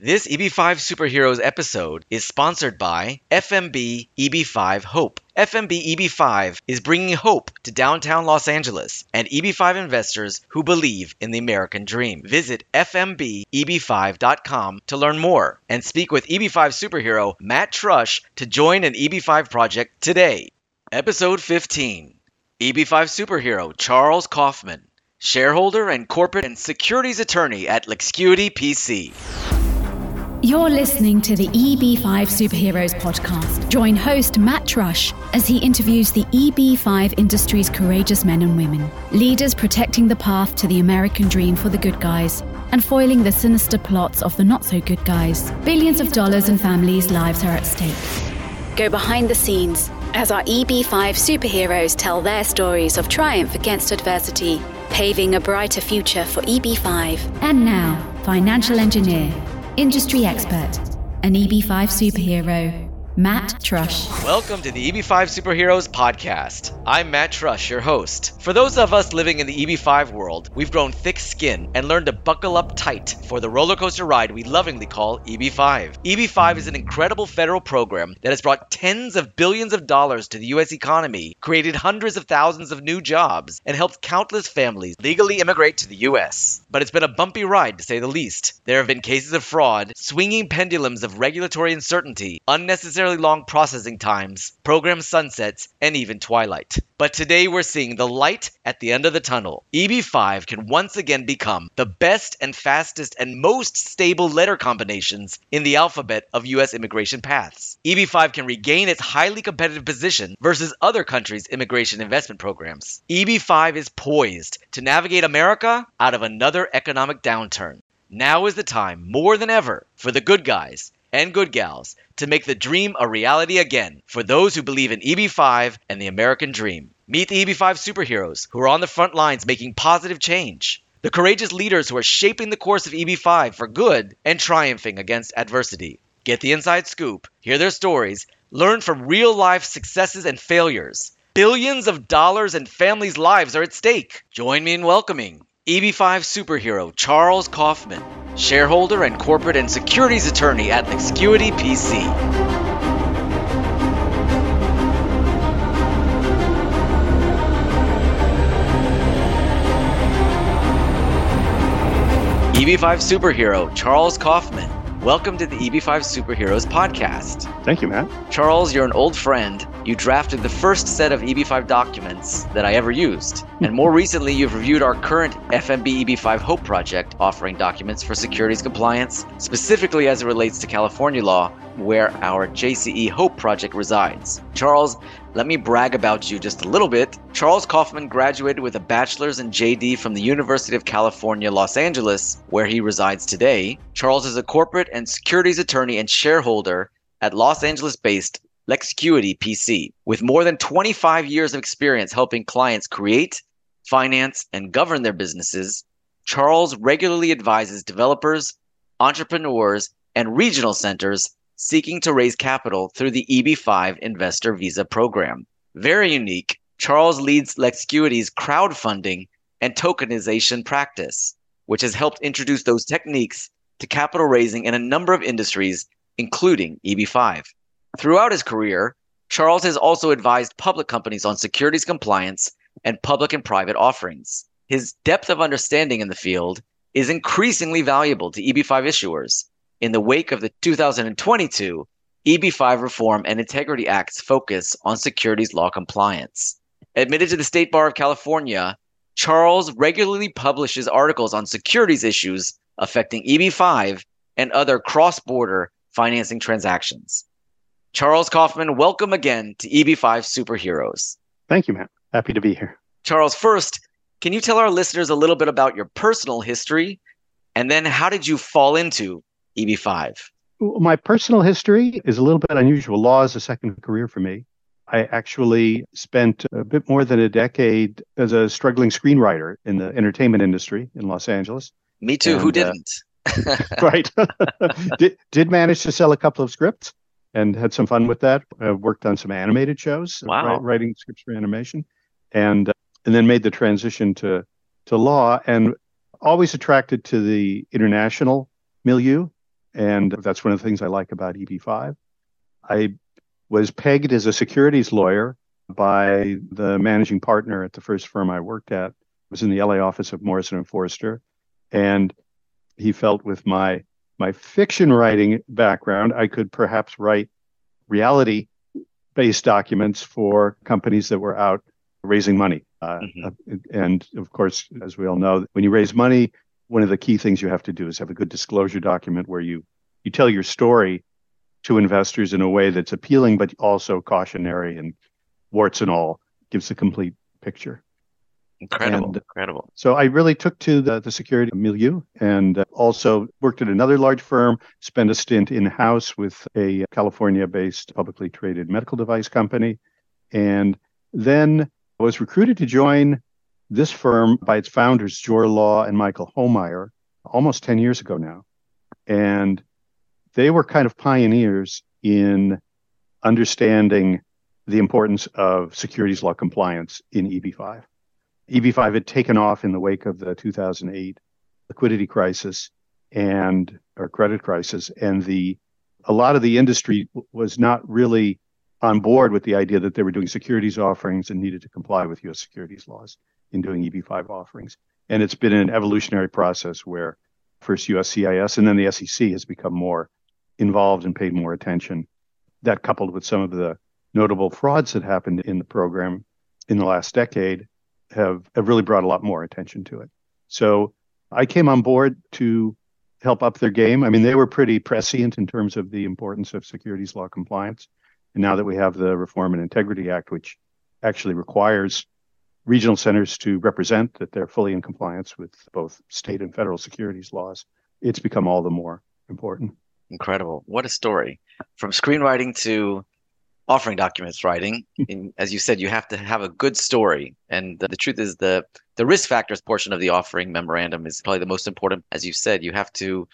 This EB5 Superheroes episode is sponsored by FMB EB5 Hope. FMB EB5 is bringing hope to downtown Los Angeles and EB5 investors who believe in the American dream. Visit FMBEB5.com to learn more and speak with EB5 superhero Matt Trusch to join an EB5 project today. Episode 15 EB5 superhero Charles Kaufman, shareholder and corporate and securities attorney at Lexcuity PC. You're listening to the EB5 Superheroes podcast. Join host Matt Trusch as he interviews the EB5 industry's courageous men and women, leaders protecting the path to the American dream for the good guys and foiling the sinister plots of the not so good guys. Billions of dollars and families' lives are at stake. Go behind the scenes as our EB5 superheroes tell their stories of triumph against adversity, paving a brighter future for EB5. And now, financial engineer industry expert, an EB5 superhero, Matt Trusch. Welcome to the EB5 Superheroes podcast. I'm Matt Trusch, your host. For those of us living in the EB5 world, we've grown thick skin and learned to buckle up tight for the roller coaster ride we lovingly call EB5. EB5 is an incredible federal program that has brought tens of billions of dollars to the U.S. economy, created hundreds of thousands of new jobs, and helped countless families legally immigrate to the U.S. But it's been a bumpy ride, to say the least. There have been cases of fraud, swinging pendulums of regulatory uncertainty, unnecessary long processing times, program sunsets, and even twilight. But today we're seeing the light at the end of the tunnel. EB5 can once again become the best and fastest and most stable letter combinations in the alphabet of US immigration paths. EB5 can regain its highly competitive position versus other countries' immigration investment programs. EB5 is poised to navigate America out of another economic downturn. Now is the time, more than ever, for the good guys and good gals to make the dream a reality again for those who believe in EB5 and the American dream. Meet the EB5 superheroes who are on the front lines making positive change. The courageous leaders who are shaping the course of EB5 for good and triumphing against adversity. Get the inside scoop, hear their stories, learn from real life successes and failures. Billions of dollars and families' lives are at stake. Join me in welcoming EB5 superhero Charles Kaufman, shareholder and corporate and securities attorney at Lexcuity PC. EB5 superhero Charles Kaufman, welcome to the EB5 Superheroes podcast. Thank you, Matt. Charles, you're an old friend you drafted the first set of EB5 documents that I ever used. And more recently, you've reviewed our current FMB EB5 Hope project, offering documents for securities compliance, specifically as it relates to California law, where our JCE Hope project resides. Charles, let me brag about you just a little bit. Charles Kaufman graduated with a bachelor's in JD from the University of California, Los Angeles, where he resides today. Charles is a corporate and securities attorney and shareholder at Los Angeles based Lexcuity PC. With more than 25 years of experience helping clients create, finance, and govern their businesses, Charles regularly advises developers, entrepreneurs, and regional centers seeking to raise capital through the EB5 Investor Visa program. Very unique, Charles leads Lexcuity's crowdfunding and tokenization practice, which has helped introduce those techniques to capital raising in a number of industries, including EB5. Throughout his career, Charles has also advised public companies on securities compliance and public and private offerings. His depth of understanding in the field is increasingly valuable to EB5 issuers in the wake of the 2022 EB5 Reform and Integrity Act's focus on securities law compliance. Admitted to the State Bar of California, Charles regularly publishes articles on securities issues affecting EB5 and other cross border financing transactions. Charles Kaufman, welcome again to EB5 Superheroes. Thank you, man. Happy to be here. Charles, first, can you tell our listeners a little bit about your personal history? And then how did you fall into EB5? My personal history is a little bit unusual. Law is a second career for me. I actually spent a bit more than a decade as a struggling screenwriter in the entertainment industry in Los Angeles. Me too. And, Who uh, didn't? Uh, right. did, did manage to sell a couple of scripts and had some fun with that. I worked on some animated shows, wow. writing scripts for animation, and uh, and then made the transition to to law. And always attracted to the international milieu. And that's one of the things I like about EB5. I was pegged as a securities lawyer by the managing partner at the first firm I worked at. It was in the LA office of Morrison and Foerster. And he felt with my my fiction writing background, I could perhaps write reality based documents for companies that were out raising money. Uh, mm-hmm. uh, and of course, as we all know, when you raise money, one of the key things you have to do is have a good disclosure document where you you tell your story to investors in a way that's appealing but also cautionary and warts and all gives a complete picture. Incredible, and incredible. So I really took to the, the security milieu and uh, also worked at another large firm, spent a stint in house with a California based publicly traded medical device company, and then was recruited to join this firm by its founders, Jor Law and Michael Homeier, almost 10 years ago now. And they were kind of pioneers in understanding the importance of securities law compliance in EB5. EB5 had taken off in the wake of the 2008 liquidity crisis and or credit crisis, and the a lot of the industry was not really on board with the idea that they were doing securities offerings and needed to comply with U.S. securities laws in doing EB5 offerings. And it's been an evolutionary process where first USCIS and then the SEC has become more involved and paid more attention. That coupled with some of the notable frauds that happened in the program in the last decade have, have really brought a lot more attention to it. So I came on board to help up their game. I mean, they were pretty prescient in terms of the importance of securities law compliance. And now that we have the Reform and Integrity Act, which actually requires regional centers to represent that they're fully in compliance with both state and federal securities laws, it's become all the more important. Incredible. What a story. From screenwriting to offering documents writing. And as you said, you have to have a good story. And the, the, truth is the the risk factors portion of the offering memorandum is probably the most important. As you said, you have to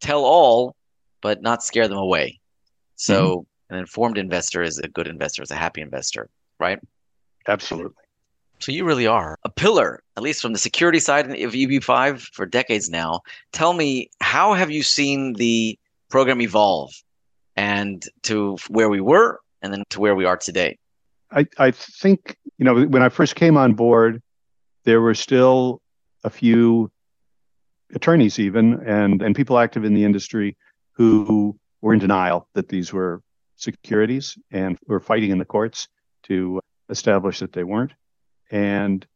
tell all, but not scare them away. So mm-hmm. an informed investor is a good investor, is a happy investor, right? Absolutely. So you really are a pillar, at least from the security side of EB5 for decades now. Tell me, how have you seen the program evolve and to where we were and then to where we are today? I, I think, you know, when I first came on board, there were still a few attorneys even and, and people active in the industry who were in denial that these were securities and were fighting in the courts to establish that they weren't. And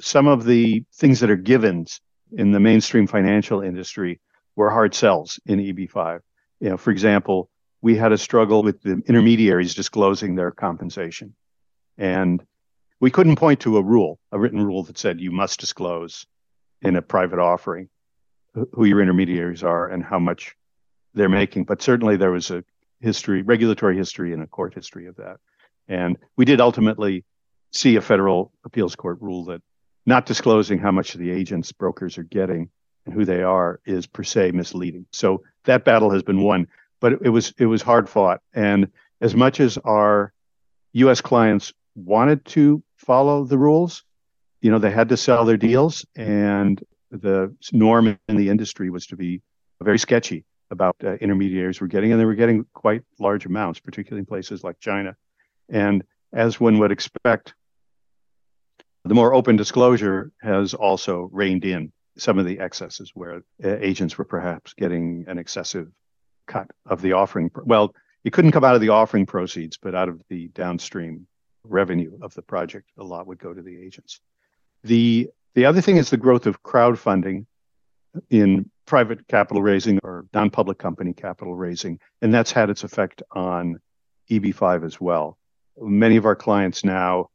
some of the things that are givens in the mainstream financial industry were hard sells in EB5. You know, for example, we had a struggle with the intermediaries disclosing their compensation. And we couldn't point to a rule, a written rule that said you must disclose in a private offering who your intermediaries are and how much they're making. But certainly there was a history, regulatory history, and a court history of that. And we did ultimately see a federal appeals court rule that not disclosing how much the agents, brokers are getting and who they are is per se misleading. So that battle has been won, but it was it was hard fought. And as much as our U.S. clients wanted to follow the rules, you know, they had to sell their deals, and the norm in the industry was to be very sketchy about uh, intermediaries were getting, and they were getting quite large amounts, particularly in places like China. And as one would expect, the more open disclosure has also reined in some of the excesses where uh, agents were perhaps getting an excessive cut of the offering. Well, it couldn't come out of the offering proceeds, but out of the downstream revenue of the project, a lot would go to the agents. The the other thing is the growth of crowdfunding in private capital raising or non-public company capital raising, and that's had its effect on EB5 as well. Many of our clients now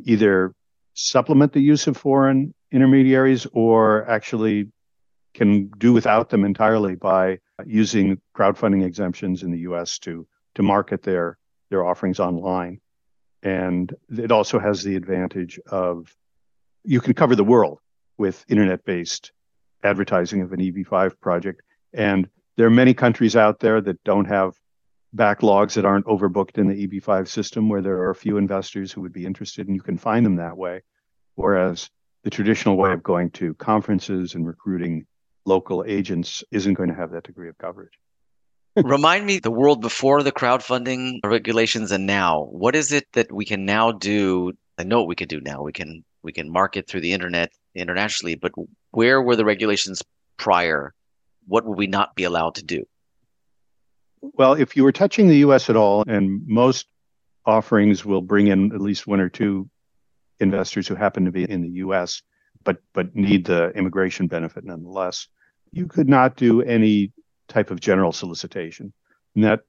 either supplement the use of foreign intermediaries or actually can do without them entirely by using crowdfunding exemptions in the US to to market their their offerings online. And it also has the advantage of you can cover the world with internet-based advertising of an EB5 project. And there are many countries out there that don't have backlogs that aren't overbooked in the EB5 system where there are a few investors who would be interested and you can find them that way. Whereas the traditional way of going to conferences and recruiting local agents isn't going to have that degree of coverage. Remind me the world before the crowdfunding regulations and now. What is it that we can now do? I know what we can do now. We can we can market through the internet internationally, but where were the regulations prior? What would we not be allowed to do? Well, if you were touching the US at all, and most offerings will bring in at least one or two investors who happen to be in the US, but but need the immigration benefit nonetheless, you could not do any type of general solicitation. And that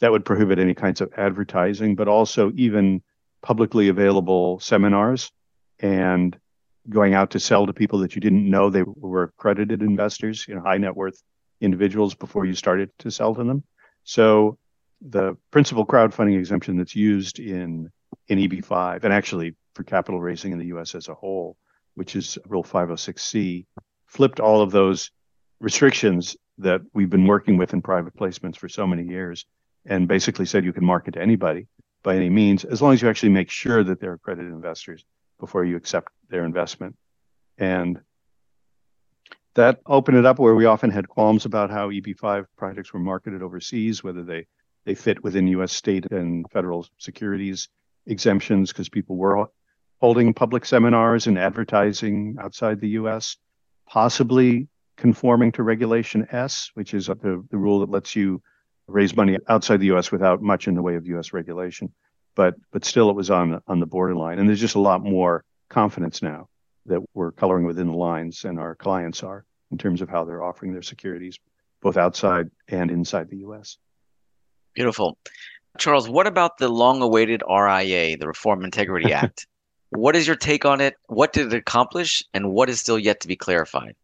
that would prohibit any kinds of advertising, but also even publicly available seminars and going out to sell to people that you didn't know they were accredited investors, you know, high net worth individuals before you started to sell to them. So the principal crowdfunding exemption that's used in in EB5 and actually for capital raising in the US as a whole, which is Rule 506C, flipped all of those restrictions that we've been working with in private placements for so many years and basically said you can market to anybody by any means as long as you actually make sure that they're accredited investors before you accept their investment. And that opened it up where we often had qualms about how EB5 projects were marketed overseas, whether they, they fit within US state and federal securities exemptions, because people were holding public seminars and advertising outside the US, possibly conforming to Regulation S, which is the, the rule that lets you raise money outside the US without much in the way of US regulation. But but still it was on on the borderline. And there's just a lot more confidence now that we're coloring within the lines and our clients are in terms of how they're offering their securities, both outside and inside the US. Beautiful. Charles, what about the long awaited RIA, the Reform Integrity Act? what is your take on it? What did it accomplish? And what is still yet to be clarified?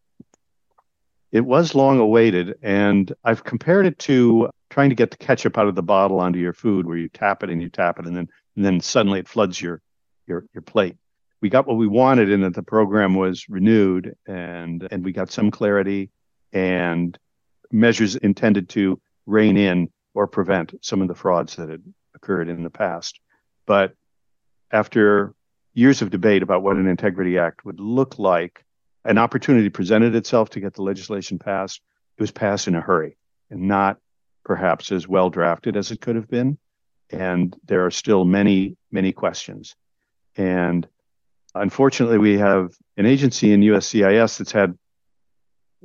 It was long awaited, and I've compared it to trying to get the ketchup out of the bottle onto your food, where you tap it and you tap it, and then and then suddenly it floods your your your plate. We got what we wanted in that the program was renewed, and and we got some clarity and measures intended to rein in or prevent some of the frauds that had occurred in the past. But after years of debate about what an integrity act would look like an opportunity presented itself to get the legislation passed. It was passed in a hurry and not perhaps as well drafted as it could have been. And there are still many, many questions. And unfortunately, we have an agency in USCIS that's had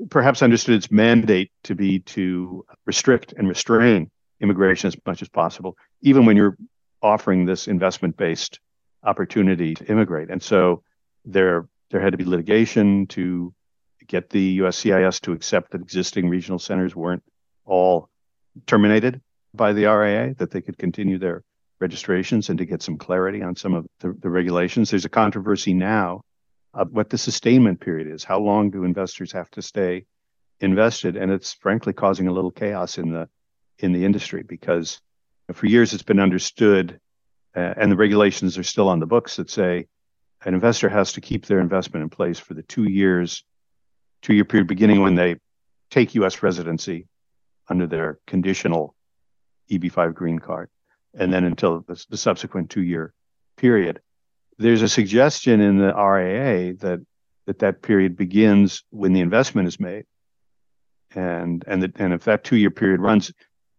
perhaps understood its mandate to be to restrict and restrain immigration as much as possible, even when you're offering this investment based opportunity to immigrate. And so they're there had to be litigation to get the USCIS to accept that existing regional centers weren't all terminated by the RIA, that they could continue their registrations and to get some clarity on some of the, the regulations. There's a controversy now of what the sustainment period is. How long do investors have to stay invested? And it's frankly causing a little chaos in the in the industry because for years it's been understood, uh, and the regulations are still on the books that say an investor has to keep their investment in place for the two years, two year period beginning when they take U.S. residency under their conditional EB5 green card, and then until the, the subsequent two year period. There's a suggestion in the RIA that that that period begins when the investment is made, and and that and if that two year period runs,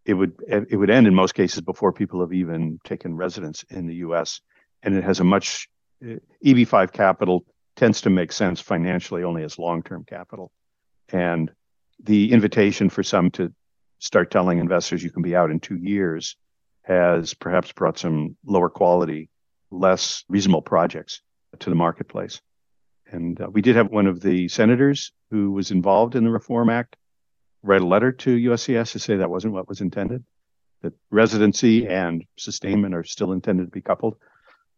it would it would end in most cases before people have even taken residence in the U.S. and it has a much EB5 capital tends to make sense financially only as long-term capital. And the invitation for some to start telling investors you can be out in two years has perhaps brought some lower quality, less reasonable projects to the marketplace. And uh, we did have one of the senators who was involved in the Reform Act write a letter to USCIS to say that wasn't what was intended, that residency and sustainment are still intended to be coupled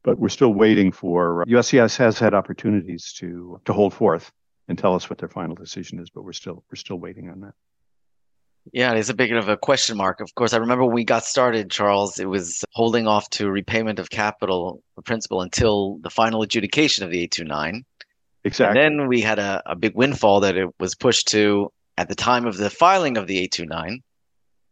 but we're still waiting for uh, USCIS has had opportunities to to hold forth and tell us what their final decision is, but we're still we're still waiting on that. Yeah, it's a bit of a question mark. Of course, I remember when we got started, Charles, it was holding off to repayment of capital principal until the final adjudication of the 829. Exactly. And then we had a, a big windfall that it was pushed to at the time of the filing of the 829.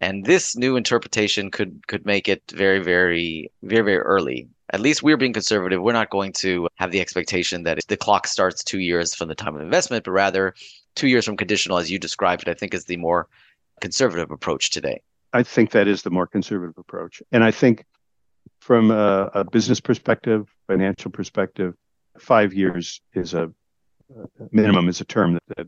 And this new interpretation could could make it very, very, very, very early at least we're being conservative. We're not going to have the expectation that the clock starts two years from the time of investment, but rather two years from conditional, as you described it, I think is the more conservative approach today. I think that is the more conservative approach. And I think from a, a business perspective, financial perspective, five years is a, a minimum is a term that, that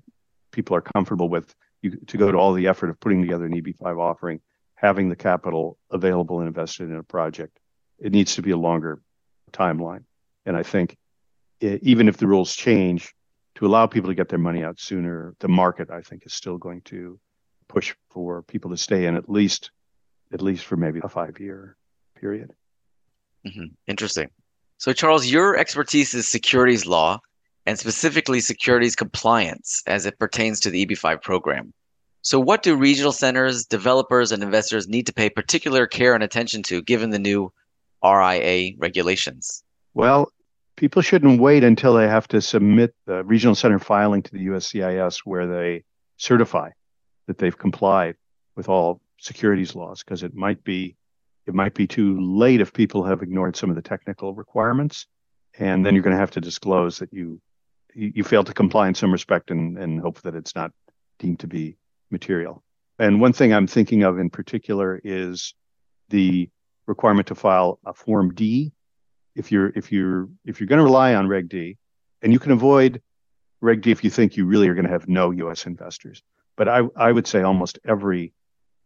people are comfortable with you, to go to all the effort of putting together an EB5 offering, having the capital available and invested in a project. It needs to be a longer timeline. And I think it, even if the rules change to allow people to get their money out sooner, the market, I think, is still going to push for people to stay in at least at least for maybe a five year period. Mm-hmm. Interesting. So, Charles, your expertise is securities law and specifically securities compliance as it pertains to the EB5 program. So, what do regional centers, developers, and investors need to pay particular care and attention to given the new RIA regulations? Well, people shouldn't wait until they have to submit the regional center filing to the USCIS where they certify that they've complied with all securities laws because it might be it might be too late if people have ignored some of the technical requirements and then you're going to have to disclose that you you, failed to comply in some respect and, and hope that it's not deemed to be material. And one thing I'm thinking of in particular is the requirement to file a Form D if you're if you're if you're going to rely on Reg D, and you can avoid Reg D if you think you really are going to have no U.S. investors. But I, I would say almost every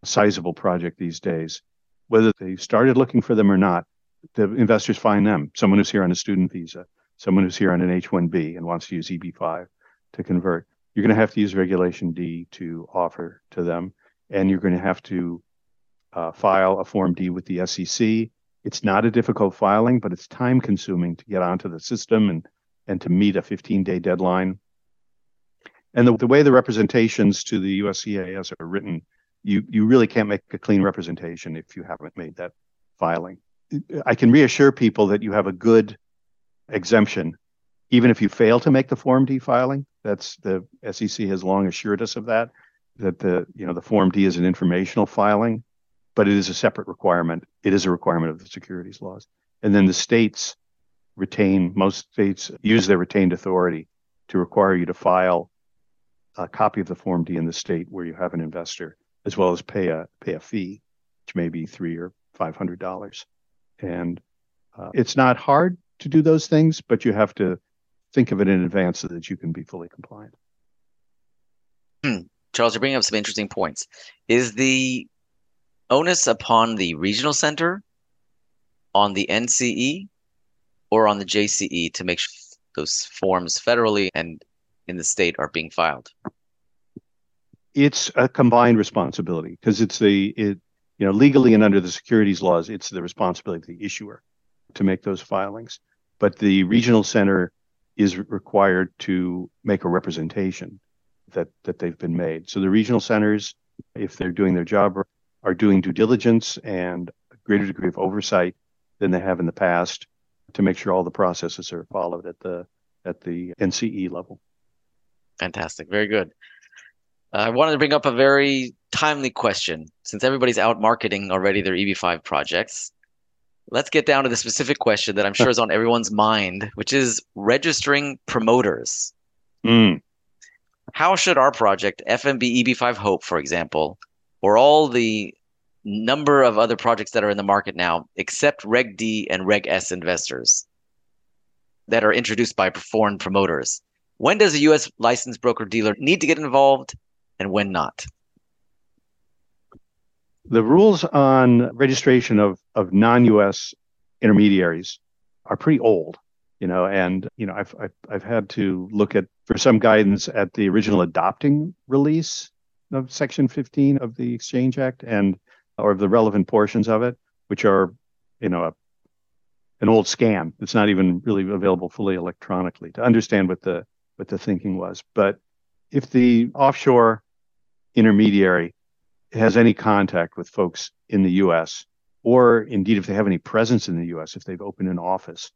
sizable project these days, whether they started looking for them or not, the investors find them. Someone who's here on a student visa, someone who's here on an H-1B and wants to use EB-5 to convert. You're going to have to use Regulation D to offer to them, and you're going to have to uh, file a Form D with the SEC. It's not a difficult filing, but it's time consuming to get onto the system and and to meet a 15 day deadline. And the, the way the representations to the USCIS are written, you, you really can't make a clean representation if you haven't made that filing. I can reassure people that you have a good exemption, even if you fail to make the Form D filing. That's the SEC has long assured us of that, that the you know the Form D is an informational filing, but it is a separate requirement. It is a requirement of the securities laws. And then the states retain most states use their retained authority to require you to file a copy of the Form D in the state where you have an investor, as well as pay a pay a fee, which may be three or five hundred dollars. And uh, it's not hard to do those things, but you have to think of it in advance so that you can be fully compliant. Hmm. Charles, you're bringing up some interesting points. Is the onus upon the regional center, on the NCE, or on the JCE to make sure those forms federally and in the state are being filed? It's a combined responsibility because it's the it you know legally and under the securities laws it's the responsibility of the issuer to make those filings but the regional center is required to make a representation that that they've been made so the regional centers if they're doing their job are doing due diligence and a greater degree of oversight than they have in the past to make sure all the processes are followed at the at the NCE level Fantastic. Very good. Uh, I wanted to bring up a very timely question since everybody's out marketing already their EB5 projects. Let's get down to the specific question that I'm sure is on everyone's mind, which is registering promoters. Mm. How should our project, FMB EB5 Hope, for example, or all the number of other projects that are in the market now, except Reg D and Reg S investors that are introduced by foreign promoters? When does a U.S. licensed broker dealer need to get involved and when not? The rules on registration of, of non-U.S. intermediaries are pretty old, you know, and you know I've, I've I've had to look at for some guidance at the original adopting release of Section 15 of the Exchange Act and or of the relevant portions of it, which are you know a, an old scan It's not even really available fully electronically to understand what the what the thinking was. But if the offshore intermediary has any contact with folks in the US, or indeed if they have any presence in the US, if they've opened an office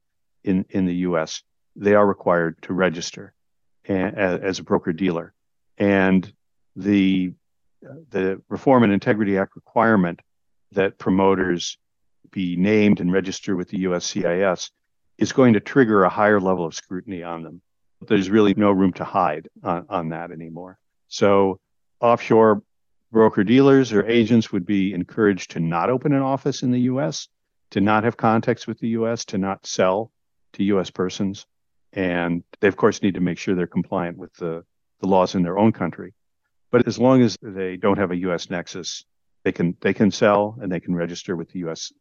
in, in the US, they are required to register as a broker dealer. And the, the Reform and Integrity Act requirement that promoters be named and register with the USCIS is going to trigger a higher level of scrutiny on them there's really no room to hide on, on that anymore. So offshore broker dealers or agents would be encouraged to not open an office in the US, to not have contacts with the US, to not sell to US persons. And they, of course, need to make sure they're compliant with the, the laws in their own country. But as long as they don't have a US nexus, they can they can sell and they can register with the US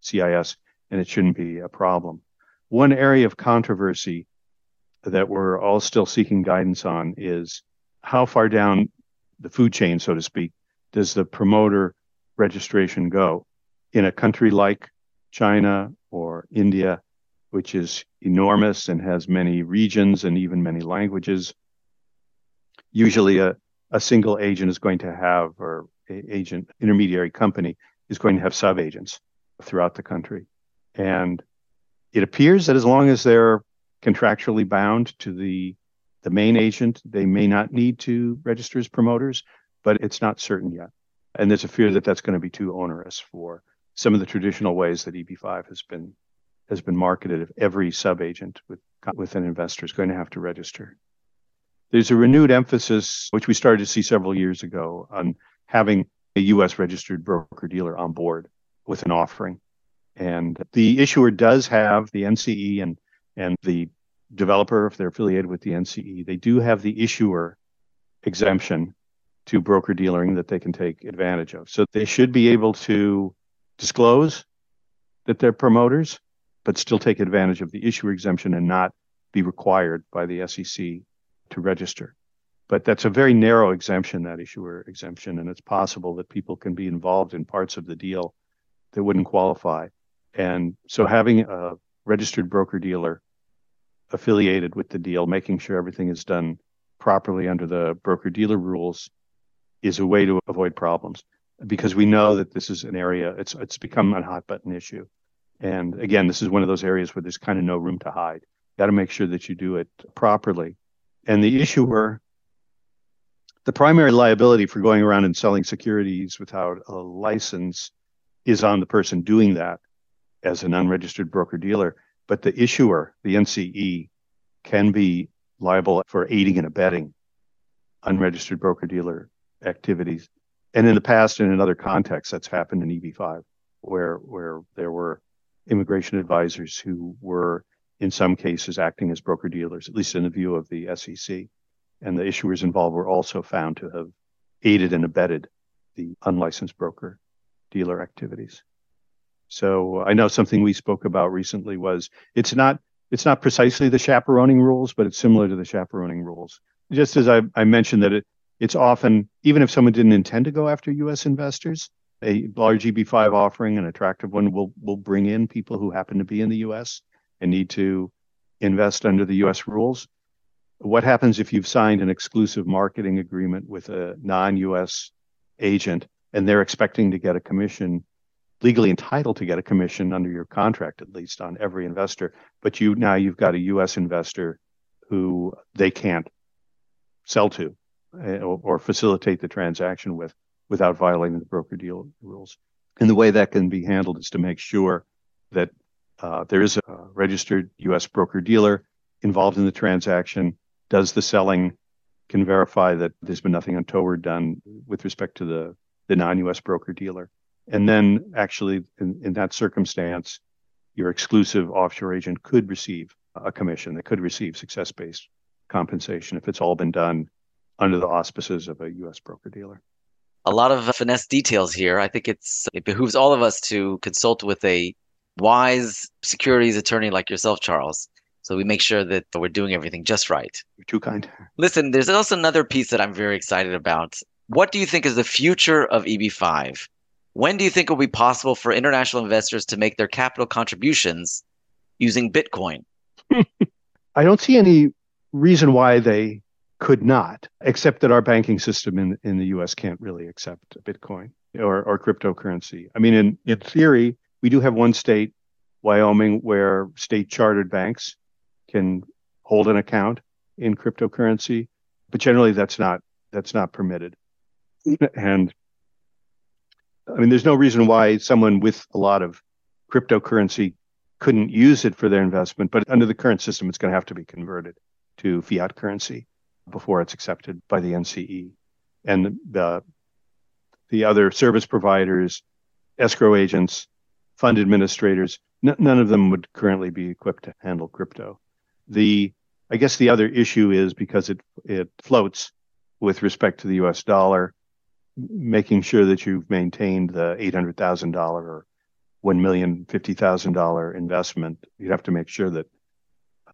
CIS, and it shouldn't be a problem. One area of controversy that we're all still seeking guidance on is how far down the food chain, so to speak, does the promoter registration go? In a country like China or India, which is enormous and has many regions and even many languages, usually a, a single agent is going to have, or agent intermediary company is going to have sub agents throughout the country. And it appears that as long as they're contractually bound to the the main agent, they may not need to register as promoters, but it's not certain yet. And there's a fear that that's going to be too onerous for some of the traditional ways that EB5 has been has been marketed. If every sub agent with with an investor is going to have to register, there's a renewed emphasis, which we started to see several years ago, on having a U.S. registered broker dealer on board with an offering. And the issuer does have the NCE and and the developer, if they're affiliated with the NCE, they do have the issuer exemption to broker dealing that they can take advantage of. So they should be able to disclose that they're promoters, but still take advantage of the issuer exemption and not be required by the SEC to register. But that's a very narrow exemption, that issuer exemption, and it's possible that people can be involved in parts of the deal that wouldn't qualify. And so having a registered broker dealer affiliated with the deal, making sure everything is done properly under the broker dealer rules is a way to avoid problems because we know that this is an area it's it's become a hot button issue. And again, this is one of those areas where there's kind of no room to hide. Got to make sure that you do it properly. And the issuer, the primary liability for going around and selling securities without a license is on the person doing that as an unregistered broker dealer but the issuer, the NCE, can be liable for aiding and abetting unregistered broker dealer activities. And in the past, in other contexts, that's happened in EB5, where where there were immigration advisors who were, in some cases, acting as broker dealers, at least in the view of the SEC. And the issuers involved were also found to have aided and abetted the unlicensed broker dealer activities. So I know something we spoke about recently was it's not it's not precisely the chaperoning rules, but it's similar to the chaperoning rules. Just as I, I mentioned that it, it's often even if someone didn't intend to go after U.S. investors, a large EB5 offering, an attractive one, will will bring in people who happen to be in the U.S. and need to invest under the U.S. rules. What happens if you've signed an exclusive marketing agreement with a non-U.S. agent and they're expecting to get a commission legally entitled to get a commission under your contract, at least on every investor. But you now you've got a U.S. investor who they can't sell to uh, or, or facilitate the transaction with without violating the broker deal rules. And the way that can be handled is to make sure that Uh, there is a registered U.S. broker dealer involved in the transaction, does the selling, can verify that there's been nothing untoward done with respect to the, the non-U.S. broker dealer. And then actually in, that circumstance, your exclusive offshore agent could receive a commission. They could receive success-based compensation if it's all been done under the auspices of a U.S. broker dealer. A lot of finesse details here. I think it's it behooves all of us to consult with a wise securities attorney like yourself, Charles. So we make sure that we're doing everything just right. You're too kind. Listen, there's also another piece that I'm very excited about. What do you think is the future of EB5? When do you think it will be possible for international investors to make their capital contributions using Bitcoin? I don't see any reason why they could not, except that our banking system in, in the US can't really accept Bitcoin or, or cryptocurrency. I mean, in, in theory, we do have one state, Wyoming, where state chartered banks can hold an account in cryptocurrency, but generally that's not that's not permitted. And I mean, there's no reason why someone with a lot of cryptocurrency couldn't use it for their investment, but under the current system, it's going to have to be converted to fiat currency before it's accepted by the NCE. And the the other service providers, escrow agents, fund administrators, none of them would currently be equipped to handle crypto. The I guess the other issue is because it it floats with respect to the U.S. dollar, making sure that you've maintained the eight hundred thousand dollar or one million fifty thousand dollar investment. You'd have to make sure that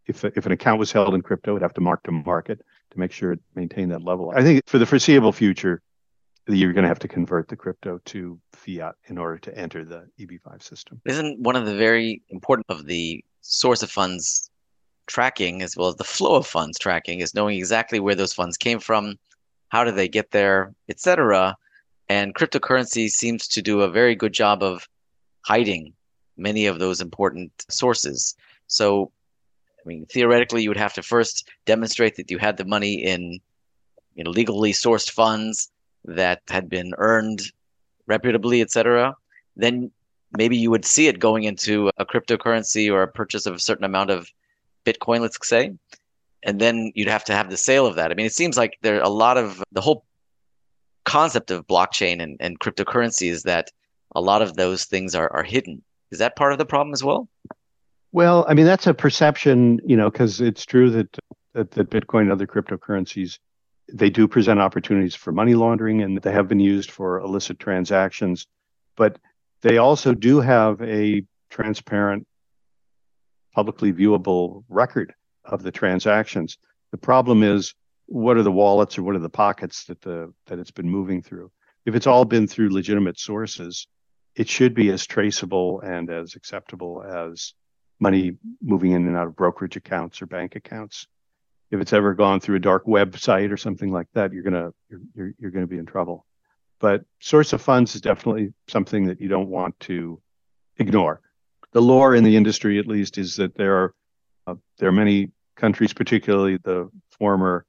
if if an account was held in crypto, it'd have to mark to market to make sure it maintained that level. I think for the foreseeable future, you're going to have to convert the crypto to fiat in order to enter the EB5 system. Isn't one of the very important of the source of funds tracking as well as the flow of funds tracking is knowing exactly where those funds came from, how did they get there, etc. And cryptocurrency seems to do a very good job of hiding many of those important sources. So, I mean, theoretically, you would have to first demonstrate that you had the money in you know, legally sourced funds that had been earned reputably, etc. Then maybe you would see it going into a cryptocurrency or a purchase of a certain amount of Bitcoin, let's say, and then you'd have to have the sale of that. I mean, it seems like there are a lot of the whole concept of blockchain and, and cryptocurrency is that a lot of those things are, are hidden. Is that part of the problem as well? Well, I mean, that's a perception, you know, because it's true that, that, that Bitcoin and other cryptocurrencies, they do present opportunities for money laundering and they have been used for illicit transactions, but they also do have a transparent publicly viewable record of the transactions. The problem is what are the wallets or what are the pockets that the that it's been moving through? If it's all been through legitimate sources, it should be as traceable and as acceptable as money moving in and out of brokerage accounts or bank accounts. If it's ever gone through a dark website or something like that, you're gonna you're, you're, you're gonna be in trouble. But source of funds is definitely something that you don't want to ignore the lore in the industry, at least, is that there are uh, there are many countries, particularly the former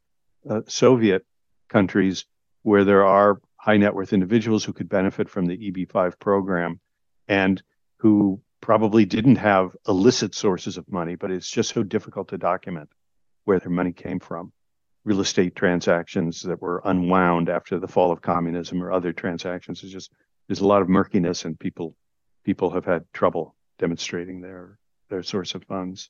uh, Soviet countries, where there are high net worth individuals who could benefit from the EB5 program, and who probably didn't have illicit sources of money, but it's just so difficult to document where their money came from. Real estate transactions that were unwound after the fall of communism or other transactions. There's just there's a lot of murkiness and people people have had trouble demonstrating their their source of funds.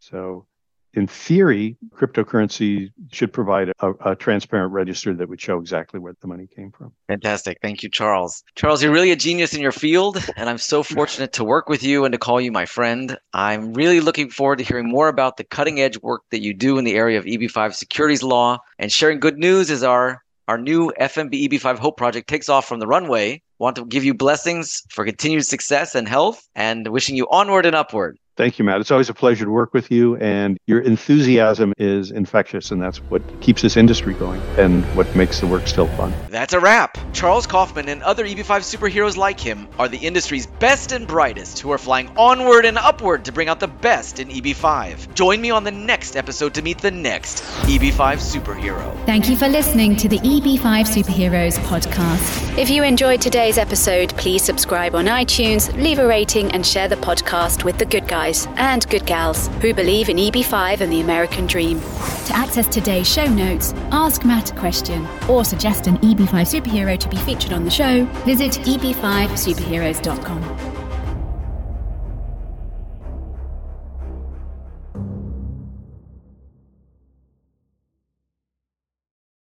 So in theory, cryptocurrency should provide a, a, transparent register that would show exactly where the money came from. Fantastic. Thank you, Charles. Charles, you're really a genius in your field, and I'm so fortunate to work with you and to call you my friend. I'm really looking forward to hearing more about the cutting edge work that you do in the area of EB5 securities law and sharing good news as our our new FMB EB5 Hope project takes off from the runway want to give you blessings for continued success and health and wishing you onward and upward. Thank you, Matt. It's always a pleasure to work with you, and your enthusiasm is infectious, and that's what keeps this industry going and what makes the work still fun. That's a wrap. Charles Kaufman and other EB5 superheroes like him are the industry's best and brightest who are flying onward and upward to bring out the best in EB5. Join me on the next episode to meet the next EB5 superhero. Thank you for listening to the EB5 Superheroes podcast. If you enjoyed today's episode, please subscribe on iTunes, leave a rating, and share the podcast with the good guys guys and good gals who believe in EB5 and the American dream. To access today's show notes, ask Matt a question, or suggest an EB5 superhero to be featured on the show, visit eb5superheroes.com.